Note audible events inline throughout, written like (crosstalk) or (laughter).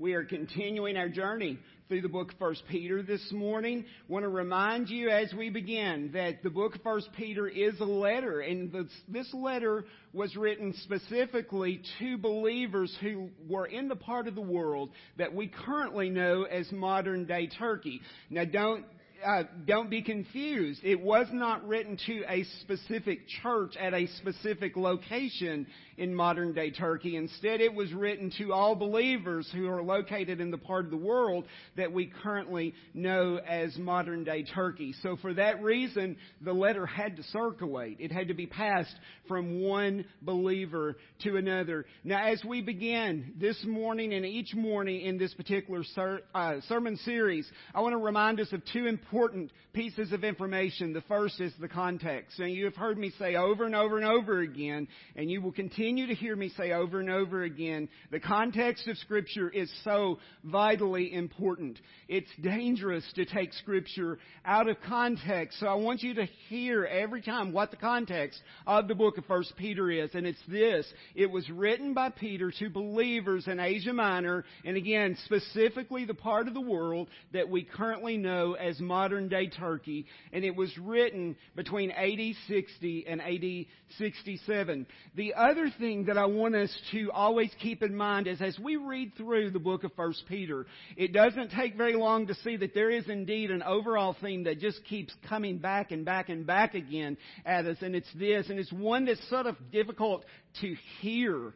We are continuing our journey through the book of First Peter this morning. I Want to remind you as we begin that the book of First Peter is a letter, and this, letter was written specifically to believers who were in the part of the world that we currently know as modern day Turkey. Now, don't uh, don't be confused. It was not written to a specific church at a specific location in modern day Turkey. Instead, it was written to all believers who are located in the part of the world that we currently know as modern day Turkey. So for that reason, the letter had to circulate. It had to be passed from one believer to another. Now, as we begin this morning and each morning in this particular ser- uh, sermon series, I want to remind us of two important pieces of information. The first is the context. And you have heard me say over and over and over again, and you will continue continue to hear me say over and over again, the context of Scripture is so vitally important. It's dangerous to take Scripture out of context. So I want you to hear every time what the context of the book of First Peter is. And it's this. It was written by Peter to believers in Asia Minor, and again, specifically the part of the world that we currently know as modern day Turkey. And it was written between AD 60 and AD 67. The other thing that I want us to always keep in mind is as we read through the book of First Peter, it doesn't take very long to see that there is indeed an overall theme that just keeps coming back and back and back again at us, and it's this, and it's one that's sort of difficult to hear.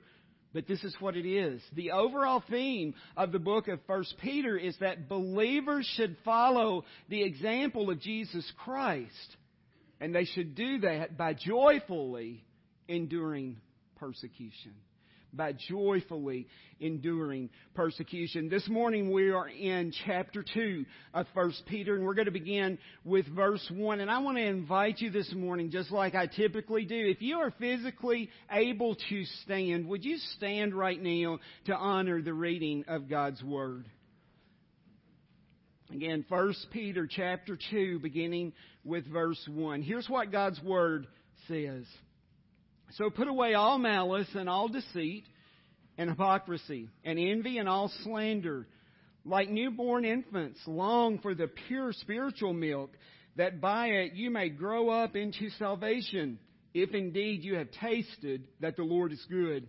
But this is what it is. The overall theme of the book of First Peter is that believers should follow the example of Jesus Christ. And they should do that by joyfully enduring persecution. By joyfully enduring persecution. This morning we are in chapter 2 of 1 Peter and we're going to begin with verse 1. And I want to invite you this morning, just like I typically do, if you are physically able to stand, would you stand right now to honor the reading of God's Word? Again, 1 Peter chapter 2, beginning with verse 1. Here's what God's Word says. So put away all malice and all deceit and hypocrisy and envy and all slander. Like newborn infants, long for the pure spiritual milk, that by it you may grow up into salvation, if indeed you have tasted that the Lord is good.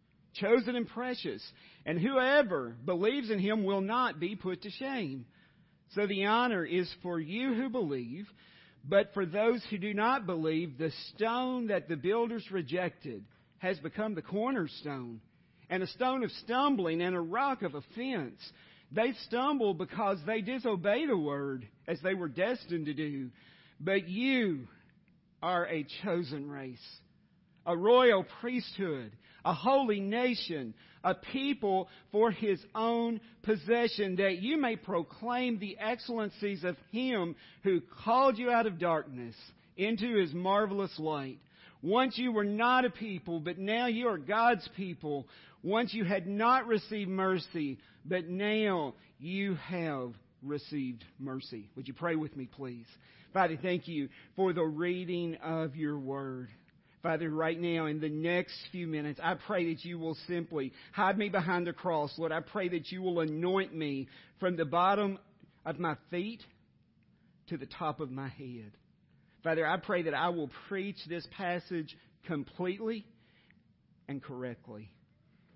chosen and precious, and whoever believes in him will not be put to shame. So the honor is for you who believe, but for those who do not believe, the stone that the builders rejected has become the cornerstone, and a stone of stumbling and a rock of offense. They stumble because they disobey the word as they were destined to do. But you are a chosen race, a royal priesthood a holy nation, a people for his own possession, that you may proclaim the excellencies of him who called you out of darkness into his marvelous light. Once you were not a people, but now you are God's people. Once you had not received mercy, but now you have received mercy. Would you pray with me, please? Father, thank you for the reading of your word. Father, right now in the next few minutes, I pray that you will simply hide me behind the cross. Lord, I pray that you will anoint me from the bottom of my feet to the top of my head. Father, I pray that I will preach this passage completely and correctly.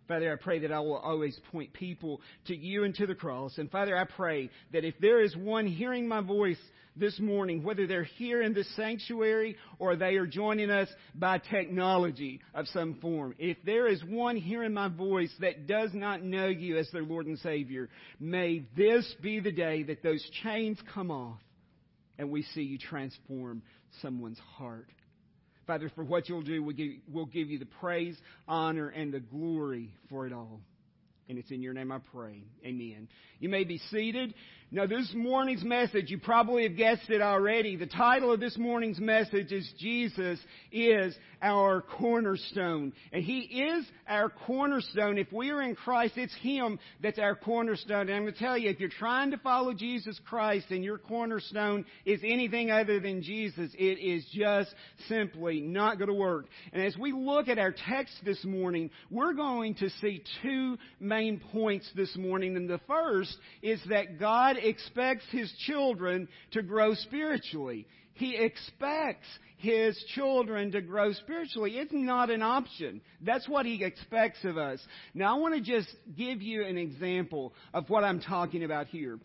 Father, I pray that I will always point people to you and to the cross. And Father, I pray that if there is one hearing my voice this morning, whether they're here in this sanctuary or they are joining us by technology of some form. If there is one hearing my voice that does not know you as their Lord and Savior, may this be the day that those chains come off and we see you transform someone's heart. Father, for what you'll do, we'll give, we'll give you the praise, honor, and the glory for it all. And it's in your name I pray. Amen. You may be seated. Now, this morning's message, you probably have guessed it already. The title of this morning's message is Jesus is our cornerstone. And He is our cornerstone. If we are in Christ, it's Him that's our cornerstone. And I'm going to tell you, if you're trying to follow Jesus Christ and your cornerstone is anything other than Jesus, it is just simply not going to work. And as we look at our text this morning, we're going to see two main points this morning. And the first is that God expects His children to grow spiritually. He expects His children to grow spiritually. It's not an option. That's what He expects of us. Now I want to just give you an example of what I'm talking about here.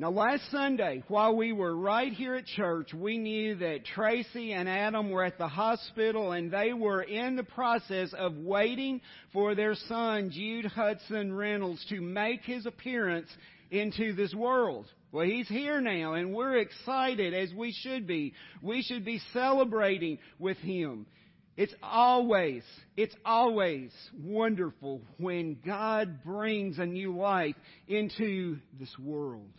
Now, last Sunday, while we were right here at church, we knew that Tracy and Adam were at the hospital and they were in the process of waiting for their son, Jude Hudson Reynolds, to make his appearance into this world. Well, he's here now, and we're excited as we should be. We should be celebrating with him. It's always, it's always wonderful when God brings a new life into this world.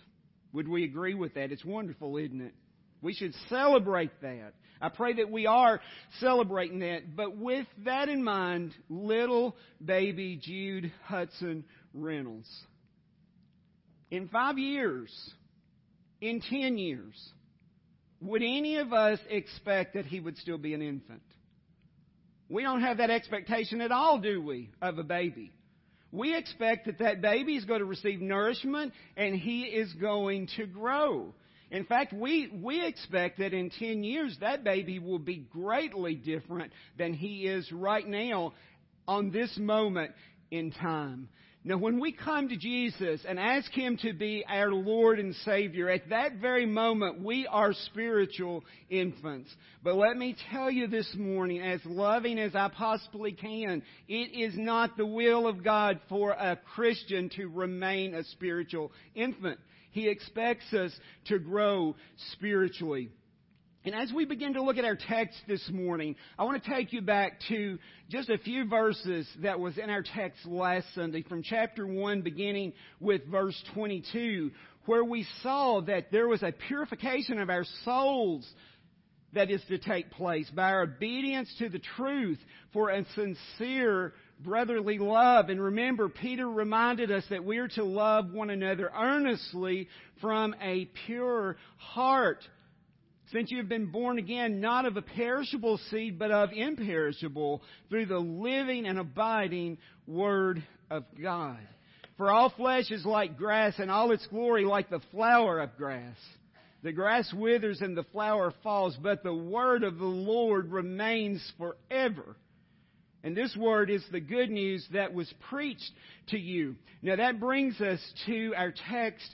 Would we agree with that? It's wonderful, isn't it? We should celebrate that. I pray that we are celebrating that. But with that in mind, little baby Jude Hudson Reynolds. In five years, in 10 years, would any of us expect that he would still be an infant? We don't have that expectation at all, do we, of a baby? We expect that that baby is going to receive nourishment and he is going to grow. In fact, we, we expect that in 10 years that baby will be greatly different than he is right now on this moment in time. Now, when we come to Jesus and ask Him to be our Lord and Savior, at that very moment, we are spiritual infants. But let me tell you this morning, as loving as I possibly can, it is not the will of God for a Christian to remain a spiritual infant. He expects us to grow spiritually. And as we begin to look at our text this morning, I want to take you back to just a few verses that was in our text last Sunday from chapter 1 beginning with verse 22 where we saw that there was a purification of our souls that is to take place by our obedience to the truth for a sincere brotherly love. And remember, Peter reminded us that we are to love one another earnestly from a pure heart since you have been born again, not of a perishable seed, but of imperishable, through the living and abiding Word of God. For all flesh is like grass, and all its glory like the flower of grass. The grass withers and the flower falls, but the word of the Lord remains forever. And this word is the good news that was preached to you. Now that brings us to our text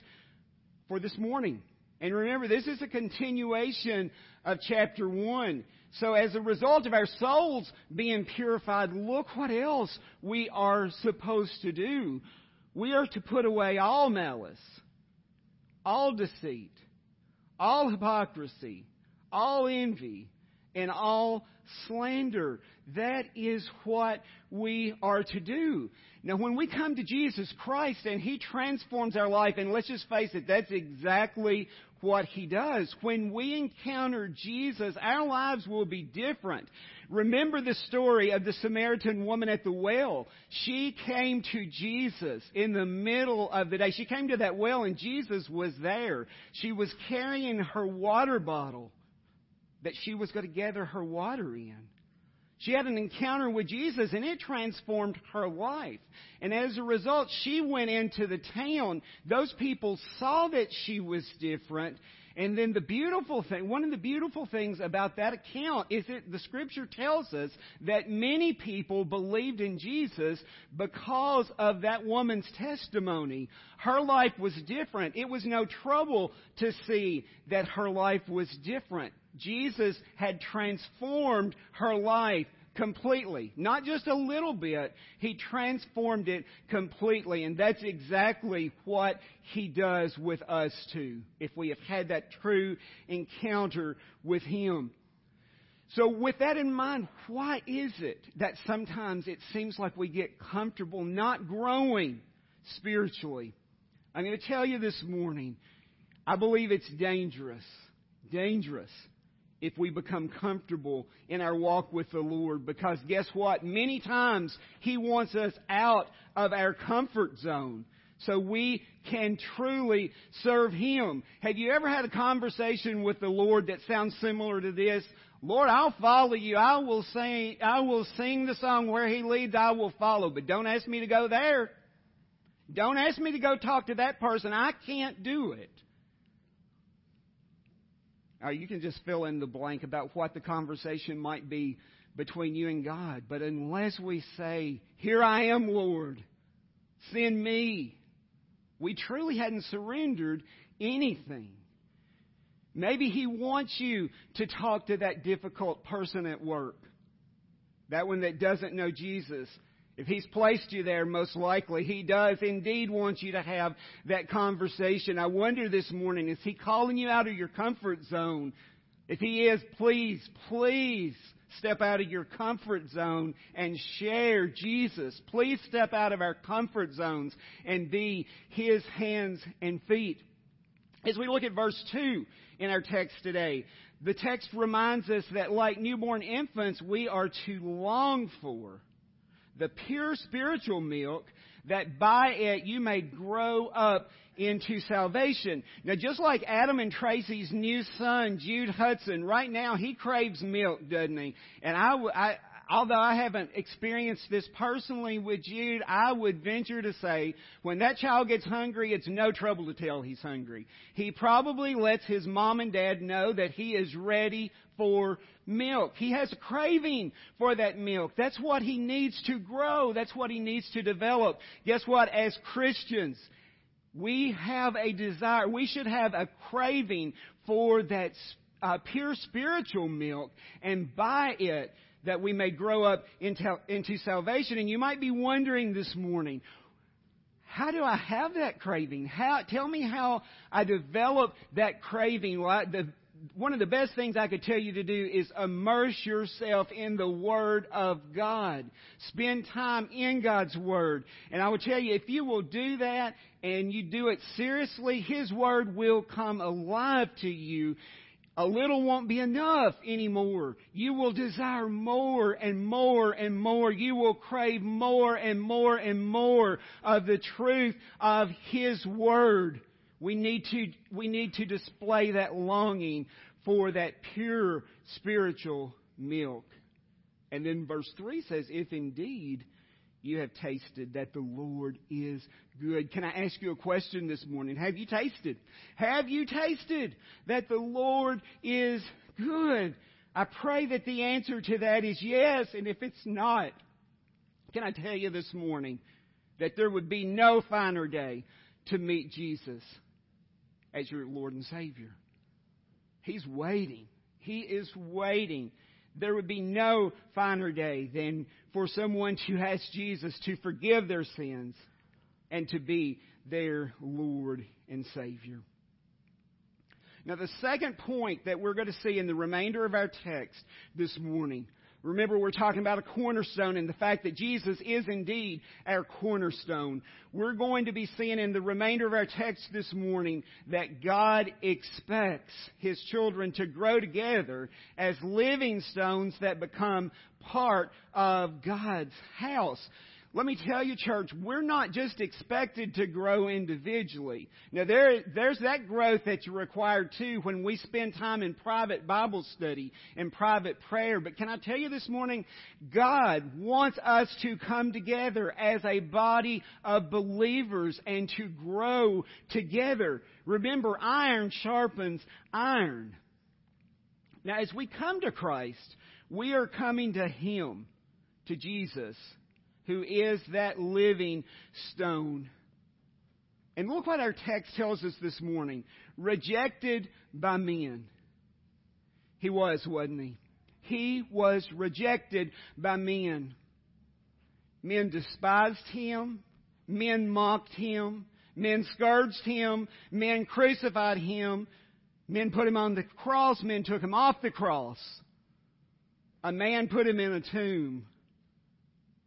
for this morning. And remember, this is a continuation of chapter 1. So as a result of our souls being purified, look what else we are supposed to do. We are to put away all malice, all deceit, all hypocrisy, all envy, and all slander. That is what we are to do. Now, when we come to Jesus Christ and He transforms our life, and let's just face it, that's exactly what He does. When we encounter Jesus, our lives will be different. Remember the story of the Samaritan woman at the well. She came to Jesus in the middle of the day. She came to that well and Jesus was there. She was carrying her water bottle that she was going to gather her water in. She had an encounter with Jesus and it transformed her life. And as a result, she went into the town. Those people saw that she was different. And then the beautiful thing, one of the beautiful things about that account is that the scripture tells us that many people believed in Jesus because of that woman's testimony. Her life was different. It was no trouble to see that her life was different. Jesus had transformed her life completely. Not just a little bit. He transformed it completely. And that's exactly what He does with us too, if we have had that true encounter with Him. So with that in mind, why is it that sometimes it seems like we get comfortable not growing spiritually? I'm going to tell you this morning I believe it's dangerous, dangerous if we become comfortable in our walk with the Lord because guess what? Many times He wants us out of our comfort zone so we can truly serve Him. Have you ever had a conversation with the Lord that sounds similar to this? Lord, I'll follow you. I will sing, I will sing the song where He leads, I will follow. But don't ask me to go there. Don't ask me to go talk to that person. I can't do it. Or you can just fill in the blank about what the conversation might be between you and God. But unless we say, Here I am, Lord, send me, we truly hadn't surrendered anything. Maybe He wants you to talk to that difficult person at work, that one that doesn't know Jesus. If He's placed you there, most likely He does indeed want you to have that conversation. I wonder this morning, is He calling you out of your comfort zone? If He is, please, please step out of your comfort zone and share Jesus. Please step out of our comfort zones and be His hands and feet. As we look at verse 2 in our text today, the text reminds us that like newborn infants, we are to long for the pure spiritual milk that by it you may grow up into salvation. Now, just like Adam and Tracy's new son, Jude Hudson, right now he craves milk, doesn't he? And I, I, although I haven't experienced this personally with Jude, I would venture to say when that child gets hungry, it's no trouble to tell he's hungry. He probably lets his mom and dad know that he is ready for milk. He has a craving for that milk. That's what he needs to grow. That's what he needs to develop. Guess what? As Christians, we have a desire, we should have a craving for that uh, pure spiritual milk, and by it, that we may grow up into, into salvation. And you might be wondering this morning, how do I have that craving? How, tell me how I develop that craving. Well, I, the, one of the best things I could tell you to do is immerse yourself in the Word of God. Spend time in God's Word. And I will tell you, if you will do that and you do it seriously, His Word will come alive to you. A little won't be enough anymore. You will desire more and more and more. You will crave more and more and more of the truth of His Word. We need to, we need to display that longing for that pure spiritual milk. And then verse 3 says, If indeed you have tasted that the Lord is good. Can I ask you a question this morning? Have you tasted? Have you tasted that the Lord is good? I pray that the answer to that is yes, and if it's not, can I tell you this morning that there would be no finer day to meet Jesus as your Lord and Savior. He's waiting. He is waiting. There would be no finer day than for someone to ask Jesus to forgive their sins and to be their Lord and Savior. Now, the second point that we're going to see in the remainder of our text this morning Remember, we're talking about a cornerstone and the fact that Jesus is indeed our cornerstone. We're going to be seeing in the remainder of our text this morning that God expects His children to grow together as living stones that become part of God's house. Let me tell you, church, we're not just expected to grow individually. Now, there, there's that growth that's required too when we spend time in private Bible study and private prayer. But can I tell you this morning, God wants us to come together as a body of believers and to grow together. Remember, iron sharpens iron. Now, as we come to Christ, we are coming to Him, to Jesus who is that living stone. And look what our text tells us this morning. Rejected by men. He was, wasn't he? He was rejected by men. Men despised him. Men mocked him. Men scourged him. Men crucified him. Men put him on the cross. Men took him off the cross. A man put him in a tomb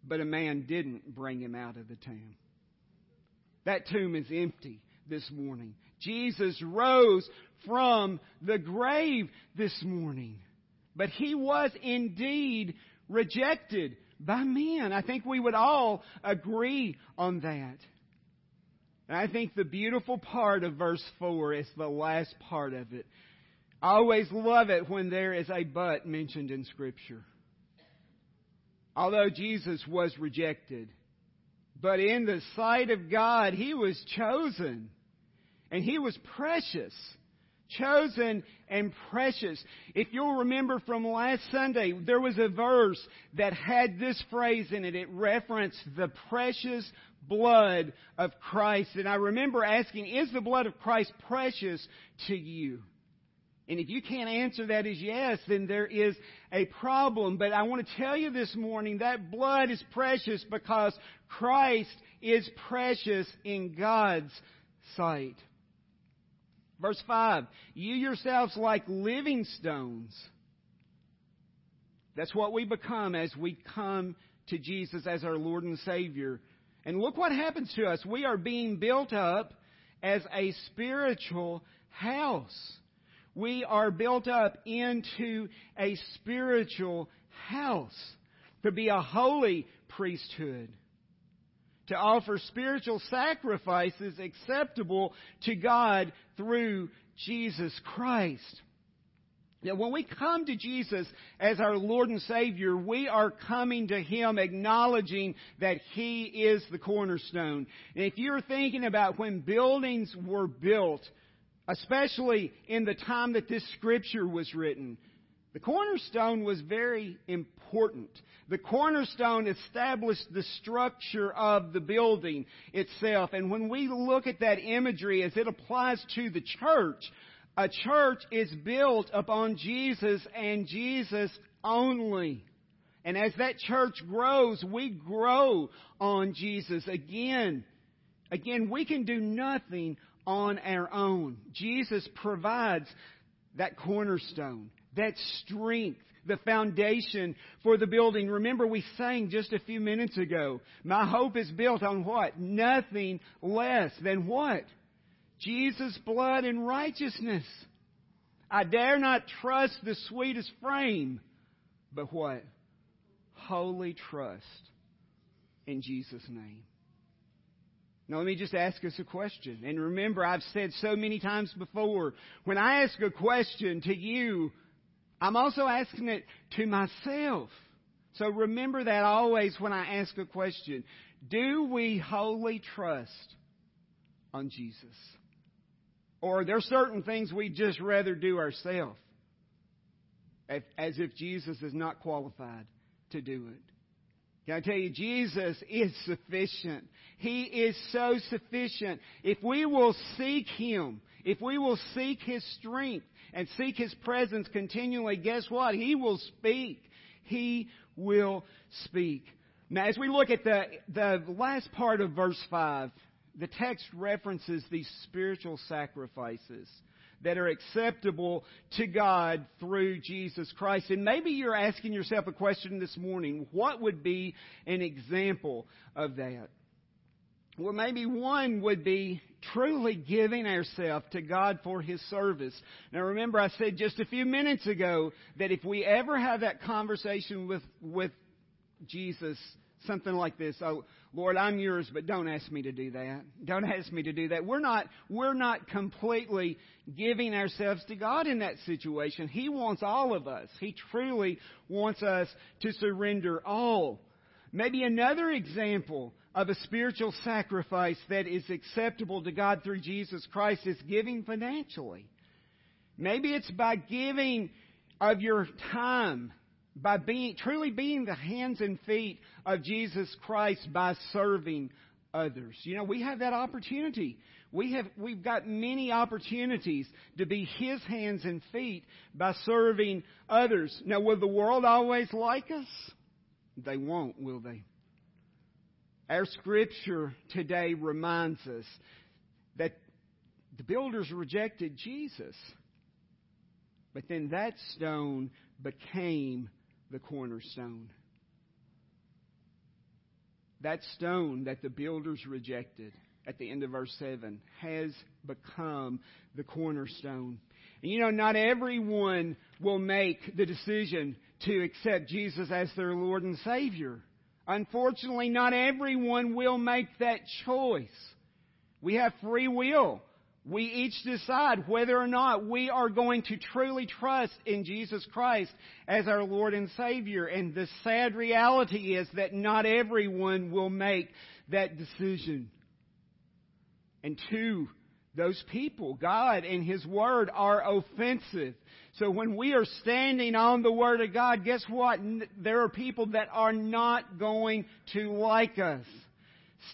but a man didn't bring him out of the tomb. That tomb is empty this morning. Jesus rose from the grave this morning. But he was indeed rejected by men. I think we would all agree on that. And I think the beautiful part of verse 4 is the last part of it. I always love it when there is a but mentioned in Scripture. Although Jesus was rejected, but in the sight of God, he was chosen. And he was precious. Chosen and precious. If you'll remember from last Sunday, there was a verse that had this phrase in it. It referenced the precious blood of Christ. And I remember asking, is the blood of Christ precious to you? And if you can't answer that as yes, then there is a problem. But I want to tell you this morning that blood is precious because Christ is precious in God's sight. Verse 5 You yourselves, like living stones. That's what we become as we come to Jesus as our Lord and Savior. And look what happens to us. We are being built up as a spiritual house. We are built up into a spiritual house to be a holy priesthood to offer spiritual sacrifices acceptable to God through Jesus Christ. Now, when we come to Jesus as our Lord and Savior, we are coming to Him acknowledging that He is the cornerstone. And if you're thinking about when buildings were built, especially in the time that this scripture was written, the cornerstone was very important. The cornerstone established the structure of the building itself. And when we look at that imagery as it applies to the church, a church is built upon Jesus and Jesus only. And as that church grows, we grow on Jesus. Again, again, we can do nothing on our own. Jesus provides that cornerstone that strength, the foundation for the building. Remember, we sang just a few minutes ago. My hope is built on what? Nothing less than what? Jesus' blood and righteousness. I dare not trust the sweetest frame, but what? Wholly trust in Jesus' name. Now, let me just ask us a question. And remember, I've said so many times before, when I ask a question to you, I'm also asking it to myself. So remember that always when I ask a question. Do we wholly trust on Jesus? Or are there certain things we just rather do ourselves? As if Jesus is not qualified to do it. Can I tell you, Jesus is sufficient. He is so sufficient. If we will seek Him, if we will seek His strength and seek His presence continually, guess what? He will speak. He will speak. Now, as we look at the, the last part of verse 5, the text references these spiritual sacrifices that are acceptable to God through Jesus Christ. And maybe you're asking yourself a question this morning what would be an example of that? Well, maybe one would be truly giving ourselves to God for His service. Now remember I said just a few minutes ago that if we ever have that conversation with, with Jesus, something like this, oh, Lord, I'm yours, but don't ask me to do that. Don't (laughs) ask me to do that. We're not, we're not completely giving ourselves to God in that situation. He wants all of us. He truly wants us to surrender all. Maybe another example of a spiritual sacrifice that is acceptable to God through Jesus Christ is giving financially. Maybe it's by giving of your time, by being, truly being the hands and feet of Jesus Christ by serving others. You know, we have that opportunity. We have, we've got many opportunities to be His hands and feet by serving others. Now, will the world always like us? They won't, will they? Our scripture today reminds us that the builders rejected Jesus. But then that stone became the cornerstone. That stone that the builders rejected at the end of verse 7, has become the cornerstone. And you know, not everyone will make the decision to accept Jesus as their Lord and Savior. Unfortunately, not everyone will make that choice. We have free will. We each decide whether or not we are going to truly trust in Jesus Christ as our Lord and Savior. And the sad reality is that not everyone will make that decision. And two, those people, God and His Word are offensive. So when we are standing on the Word of God, guess what? There are people that are not going to like us.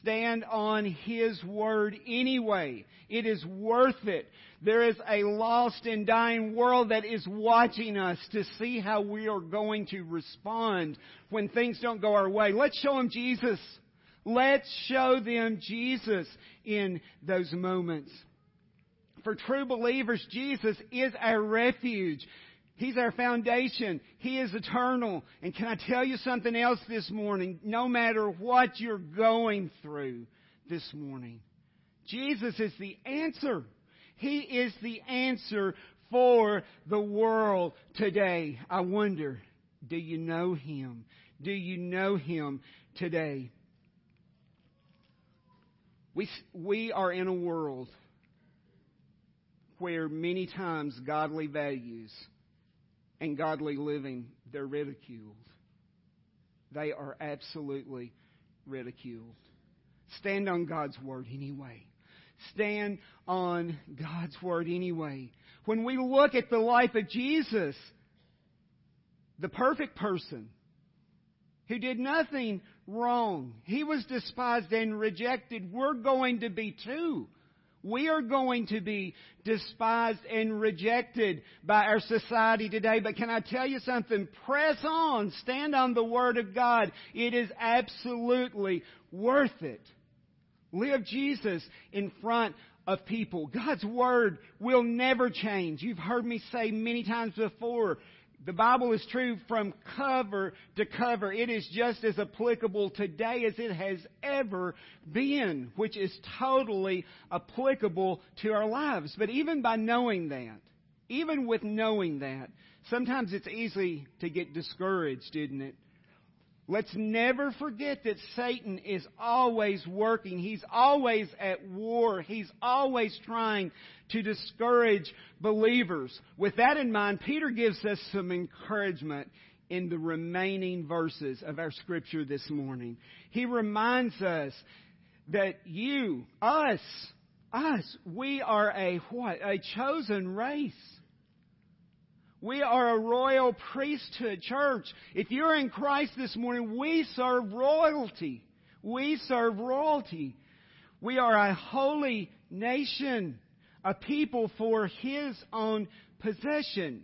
Stand on His Word anyway. It is worth it. There is a lost and dying world that is watching us to see how we are going to respond when things don't go our way. Let's show them Jesus. Let's show them Jesus in those moments. For true believers, Jesus is our refuge. He's our foundation. He is eternal. And can I tell you something else this morning? No matter what you're going through this morning, Jesus is the answer. He is the answer for the world today. I wonder, do you know Him? Do you know Him today? We, we are in a world where many times godly values and godly living, they're ridiculed. They are absolutely ridiculed. Stand on God's Word anyway. Stand on God's Word anyway. When we look at the life of Jesus, the perfect person, who did nothing wrong. He was despised and rejected. We're going to be too. We are going to be despised and rejected by our society today. But can I tell you something? Press on. Stand on the Word of God. It is absolutely worth it. Live Jesus in front of people. God's Word will never change. You've heard me say many times before, the Bible is true from cover to cover. It is just as applicable today as it has ever been, which is totally applicable to our lives. But even by knowing that, even with knowing that, sometimes it's easy to get discouraged, isn't it? Let's never forget that Satan is always working. He's always at war. He's always trying to discourage believers. With that in mind, Peter gives us some encouragement in the remaining verses of our scripture this morning. He reminds us that you, us, us, we are a what? A chosen race. We are a royal priesthood church. If you're in Christ this morning, we serve royalty. We serve royalty. We are a holy nation, a people for His own possession.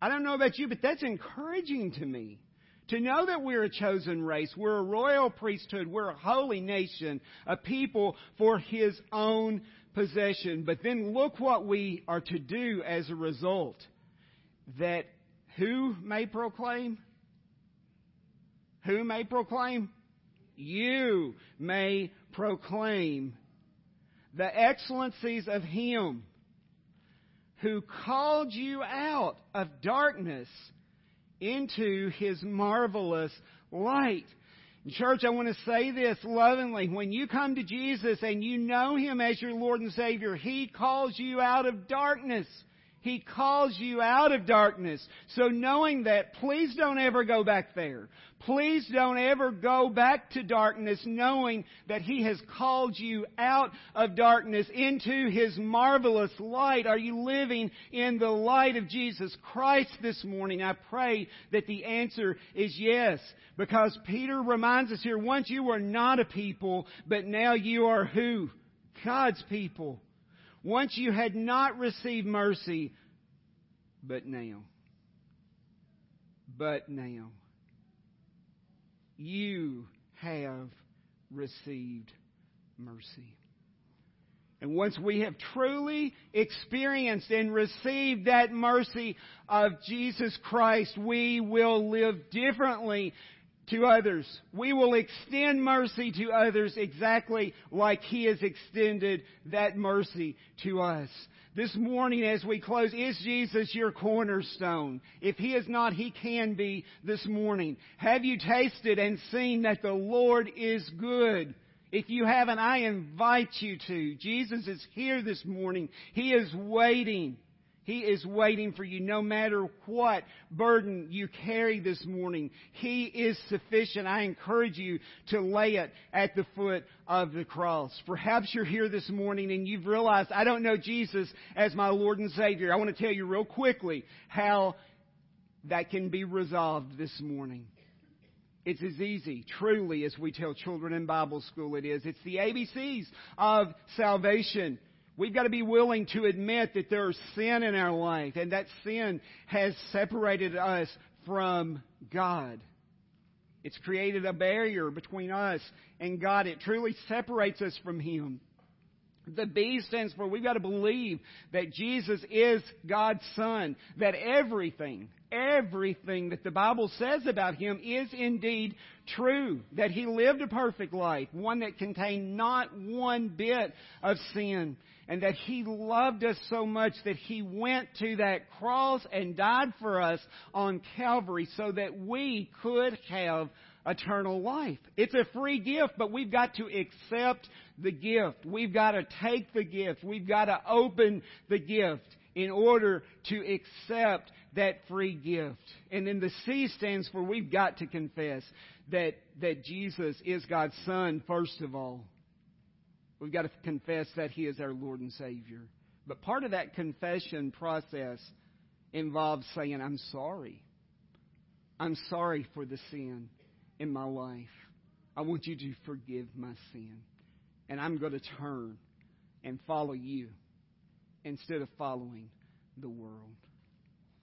I don't know about you, but that's encouraging to me. To know that we're a chosen race, we're a royal priesthood, we're a holy nation, a people for His own possession. But then look what we are to do as a result. That who may proclaim? Who may proclaim? You may proclaim the excellencies of Him who called you out of darkness into His marvelous light. Church, I want to say this lovingly. When you come to Jesus and you know Him as your Lord and Savior, He calls you out of darkness. He calls you out of darkness. So knowing that, please don't ever go back there. Please don't ever go back to darkness knowing that He has called you out of darkness into His marvelous light. Are you living in the light of Jesus Christ this morning? I pray that the answer is yes. Because Peter reminds us here, once you were not a people, but now you are who? God's people. Once you had not received mercy, but now. But now. You have received mercy. And once we have truly experienced and received that mercy of Jesus Christ, we will live differently to others. We will extend mercy to others exactly like He has extended that mercy to us. This morning as we close, is Jesus your cornerstone? If He is not, He can be this morning. Have you tasted and seen that the Lord is good? If you haven't, I invite you to. Jesus is here this morning. He is waiting. He is waiting for you no matter what burden you carry this morning. He is sufficient. I encourage you to lay it at the foot of the cross. Perhaps you're here this morning and you've realized, I don't know Jesus as my Lord and Savior. I want to tell you real quickly how that can be resolved this morning. It's as easy, truly, as we tell children in Bible school it is. It's the ABCs of salvation. We've got to be willing to admit that there's sin in our life, and that sin has separated us from God. It's created a barrier between us and God. It truly separates us from Him. The B stands for we've got to believe that Jesus is God's Son, that everything, everything that the Bible says about Him is indeed true, that He lived a perfect life, one that contained not one bit of sin, and that He loved us so much that He went to that cross and died for us on Calvary so that we could have eternal life. It's a free gift, but we've got to accept the gift. We've got to take the gift. We've got to open the gift in order to accept that free gift. And then the C stands for we've got to confess that, that Jesus is God's Son, first of all. We've got to confess that He is our Lord and Savior. But part of that confession process involves saying, I'm sorry. I'm sorry for the sin in my life. I want you to forgive my sin. And I'm going to turn and follow you instead of following the world.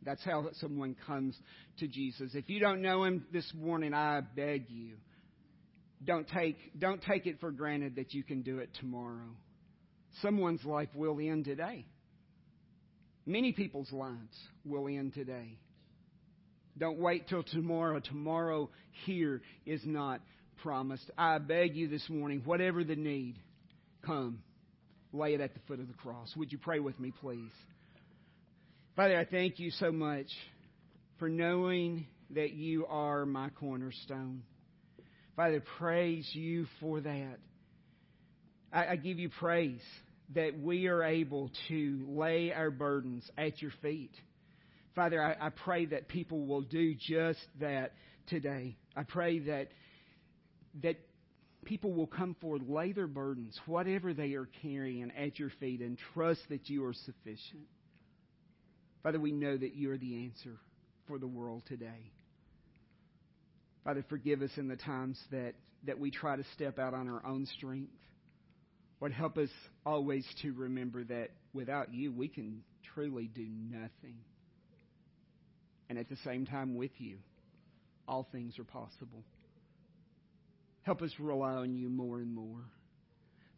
That's how someone comes to Jesus. If you don't know him this morning, I beg you, don't take, don't take it for granted that you can do it tomorrow. Someone's life will end today. Many people's lives will end today. Don't wait till tomorrow. Tomorrow here is not promised. I beg you this morning, whatever the need, come. Lay it at the foot of the cross. Would you pray with me, please? Father, I thank you so much for knowing that you are my cornerstone. Father, praise you for that. I, I give you praise that we are able to lay our burdens at your feet. Father, I, I pray that people will do just that today. I pray that that people will come forward, lay their burdens, whatever they are carrying, at your feet, and trust that you are sufficient. Father, we know that you are the answer for the world today. Father, forgive us in the times that, that we try to step out on our own strength. Lord, help us always to remember that without you, we can truly do nothing. And at the same time, with you, all things are possible. Help us rely on you more and more.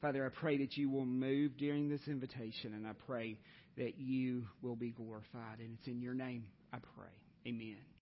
Father, I pray that you will move during this invitation, and I pray that you will be glorified. And it's in your name I pray. Amen.